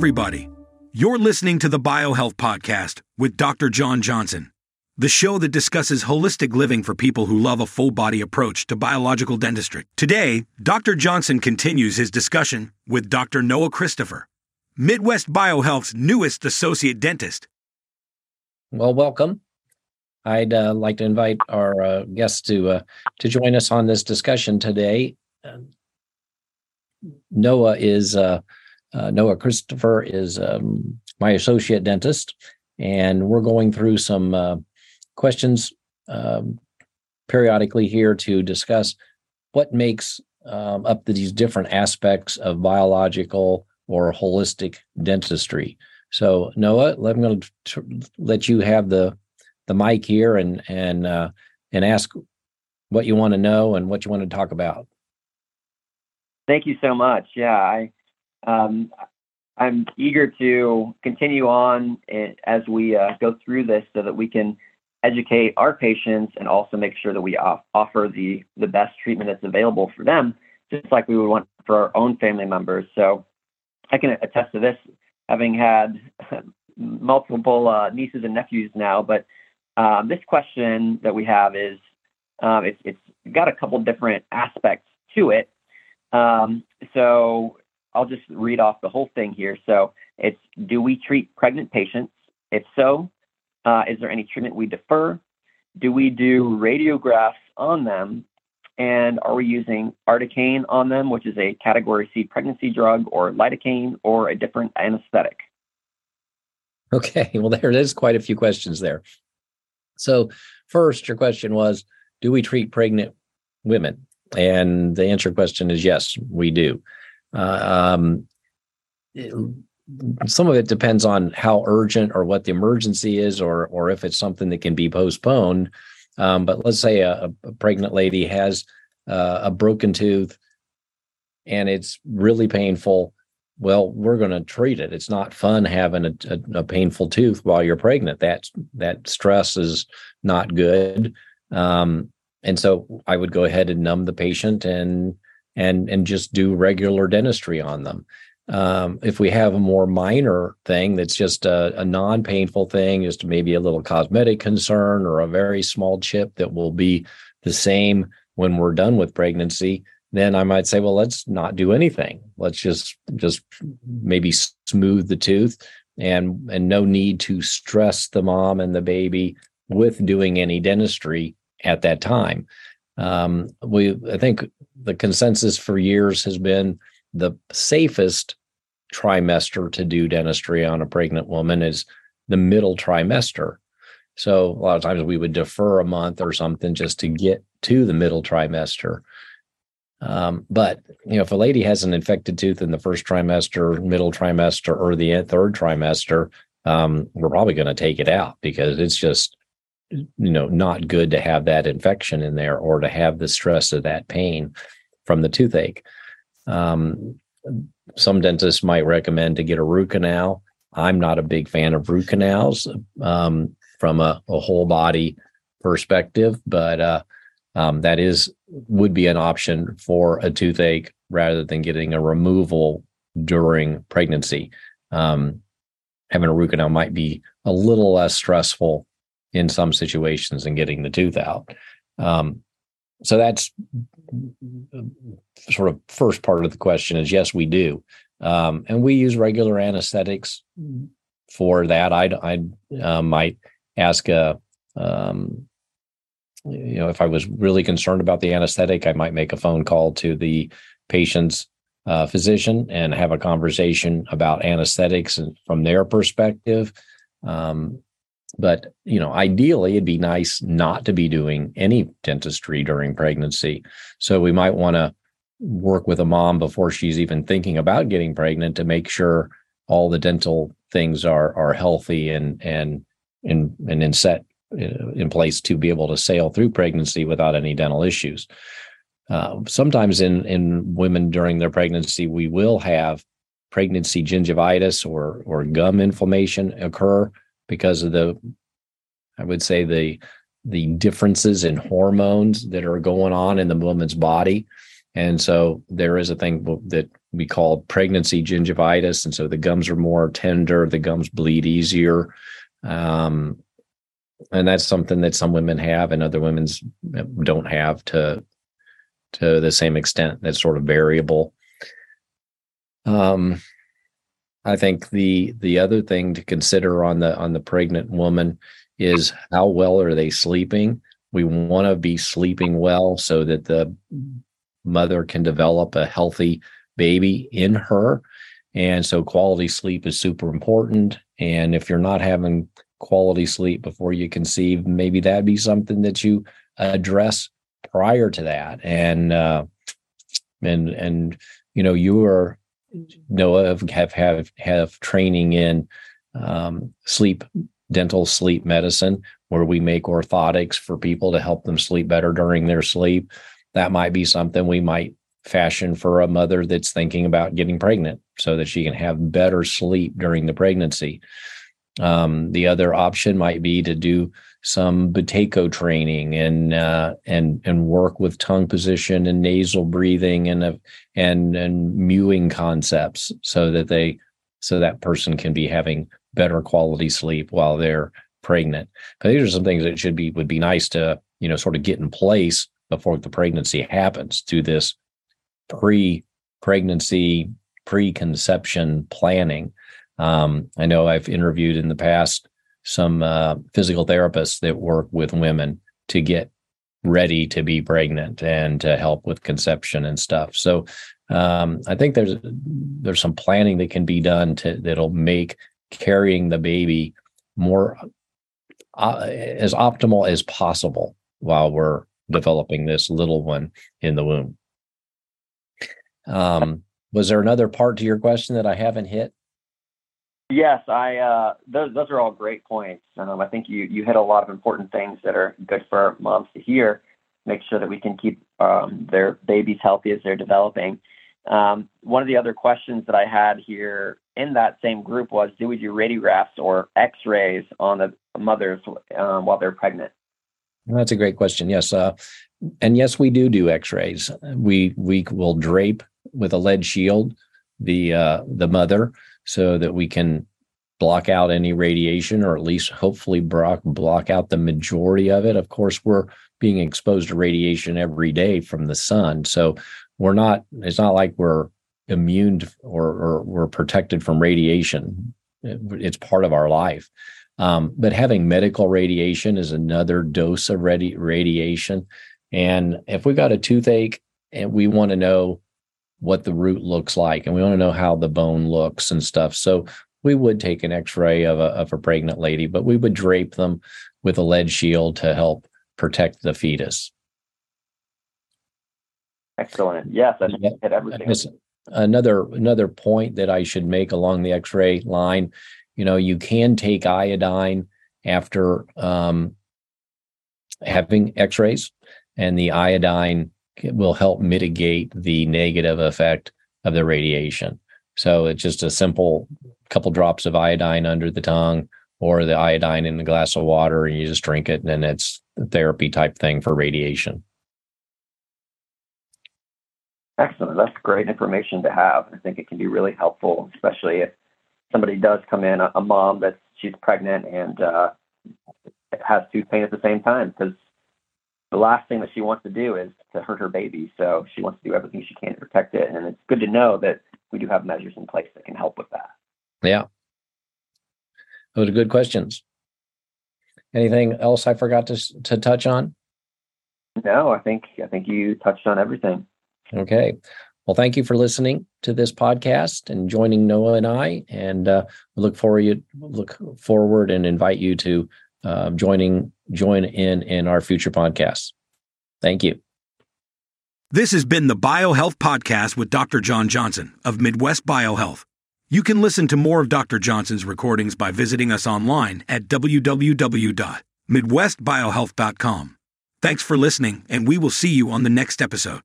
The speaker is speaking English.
everybody. You're listening to the BioHealth Podcast with Dr. John Johnson, the show that discusses holistic living for people who love a full body approach to biological dentistry. Today, Dr. Johnson continues his discussion with Dr. Noah Christopher, Midwest BioHealth's newest associate dentist. Well, welcome. I'd uh, like to invite our uh, guests to uh, to join us on this discussion today. Noah is uh, Noah Christopher is um, my associate dentist, and we're going through some uh, questions um, periodically here to discuss what makes um, up these different aspects of biological or holistic dentistry. So, Noah, I'm going to let you have the the mic here and and uh, and ask what you want to know and what you want to talk about. Thank you so much. Yeah, I um, I'm eager to continue on as we uh, go through this so that we can educate our patients and also make sure that we off- offer the, the best treatment that's available for them, just like we would want for our own family members. So I can attest to this, having had multiple uh, nieces and nephews now. But um, this question that we have is um, it's, it's got a couple different aspects to it. Um, so I'll just read off the whole thing here. So it's do we treat pregnant patients? If so, uh, is there any treatment we defer? Do we do radiographs on them? And are we using articaine on them, which is a category C pregnancy drug, or lidocaine, or a different anesthetic? Okay, well, there is quite a few questions there. So, first, your question was Do we treat pregnant women? And the answer question is yes, we do. Uh, um, it, some of it depends on how urgent or what the emergency is, or or if it's something that can be postponed. Um, but let's say a, a pregnant lady has uh, a broken tooth and it's really painful. Well, we're going to treat it. It's not fun having a, a, a, painful tooth while you're pregnant. That that stress is not good. Um, and so I would go ahead and numb the patient and and and just do regular dentistry on them. Um, if we have a more minor thing that's just a, a non-painful thing, just maybe a little cosmetic concern or a very small chip that will be the same when we're done with pregnancy, then I might say, well, let's not do anything. Let's just just maybe smooth the tooth and and no need to stress the mom and the baby with doing any dentistry at that time. Um, we I think the consensus for years has been the safest trimester to do dentistry on a pregnant woman is the middle trimester. So a lot of times we would defer a month or something just to get to the middle trimester. Um, but you know, if a lady has an infected tooth in the first trimester, middle trimester, or the third trimester, um, we're probably going to take it out because it's just you know not good to have that infection in there or to have the stress of that pain from the toothache. Um, some dentists might recommend to get a root canal. I'm not a big fan of root canals um, from a, a, whole body perspective but uh, um, that is would be an option for a toothache rather than getting a removal during pregnancy. Um, having a root canal might be a little less stressful in some situations and getting the tooth out. Um, so that's sort of first part of the question is yes, we do. Um, and we use regular anesthetics for that. I I uh, might ask a, um, you know, if I was really concerned about the anesthetic, I might make a phone call to the patient's uh, physician and have a conversation about anesthetics and from their perspective. Um, but you know ideally it'd be nice not to be doing any dentistry during pregnancy. So we might want to work with a mom before she's even thinking about getting pregnant to make sure all the dental things are are healthy and and and and in set uh, in place to be able to sail through pregnancy without any dental issues. Uh, sometimes in in women during their pregnancy we will have pregnancy gingivitis or or gum inflammation occur because of the i would say the the differences in hormones that are going on in the woman's body and so there is a thing that we call pregnancy gingivitis, and so the gums are more tender, the gums bleed easier. Um, and that's something that some women have and other women's don't have to to the same extent. That's sort of variable. Um, I think the the other thing to consider on the on the pregnant woman is how well are they sleeping? We want to be sleeping well so that the mother can develop a healthy baby in her. And so quality sleep is super important. And if you're not having quality sleep before you conceive, maybe that'd be something that you address prior to that. And uh, and and you know you are Noah have have have training in um, sleep dental sleep medicine where we make orthotics for people to help them sleep better during their sleep. That might be something we might fashion for a mother that's thinking about getting pregnant so that she can have better sleep during the pregnancy. Um, the other option might be to do some Buteyko training and uh, and and work with tongue position and nasal breathing and uh, and and mewing concepts so that they so that person can be having better quality sleep while they're pregnant. But these are some things that should be would be nice to you know sort of get in place before the pregnancy happens through this pre pregnancy preconception planning. Um, I know I've interviewed in the past some uh, physical therapists that work with women to get ready to be pregnant and to help with conception and stuff. So um, I think there's there's some planning that can be done to that'll make carrying the baby more uh, as optimal as possible while we're developing this little one in the womb. Um, was there another part to your question that I haven't hit? Yes, I. Uh, those those are all great points. Um, I think you you hit a lot of important things that are good for moms to hear. Make sure that we can keep um, their babies healthy as they're developing. Um, one of the other questions that I had here in that same group was, do we do radiographs or X-rays on the mothers um, while they're pregnant? That's a great question. Yes, uh, and yes, we do do X-rays. We we will drape with a lead shield the uh, the mother so that we can block out any radiation or at least hopefully block, block out the majority of it. Of course, we're being exposed to radiation every day from the sun. So we're not, it's not like we're immune or, or we're protected from radiation. It's part of our life. Um, but having medical radiation is another dose of radi- radiation. And if we got a toothache and we want to know what the root looks like and we want to know how the bone looks and stuff. So we would take an x-ray of a, of a pregnant lady, but we would drape them with a lead shield to help protect the fetus. Excellent. Yes, I hit everything. Another another point that I should make along the X-ray line, you know, you can take iodine after um, having X-rays, and the iodine will help mitigate the negative effect of the radiation. So it's just a simple couple drops of iodine under the tongue or the iodine in a glass of water and you just drink it and it's therapy type thing for radiation. Excellent. That's great information to have. I think it can be really helpful, especially if somebody does come in, a, a mom that she's pregnant and uh, has tooth pain at the same time, because the last thing that she wants to do is to hurt her baby. So she wants to do everything she can to protect it. And it's good to know that we do have measures in place that can help with that. Yeah. Those are good questions. Anything else I forgot to to touch on? No, I think I think you touched on everything. Okay. Well, thank you for listening to this podcast and joining Noah and I. And uh, we look forward you look forward and invite you to uh, joining join in in our future podcasts. Thank you. This has been the BioHealth Podcast with Dr. John Johnson of Midwest BioHealth. You can listen to more of Dr. Johnson's recordings by visiting us online at www.midwestbiohealth.com. Thanks for listening, and we will see you on the next episode.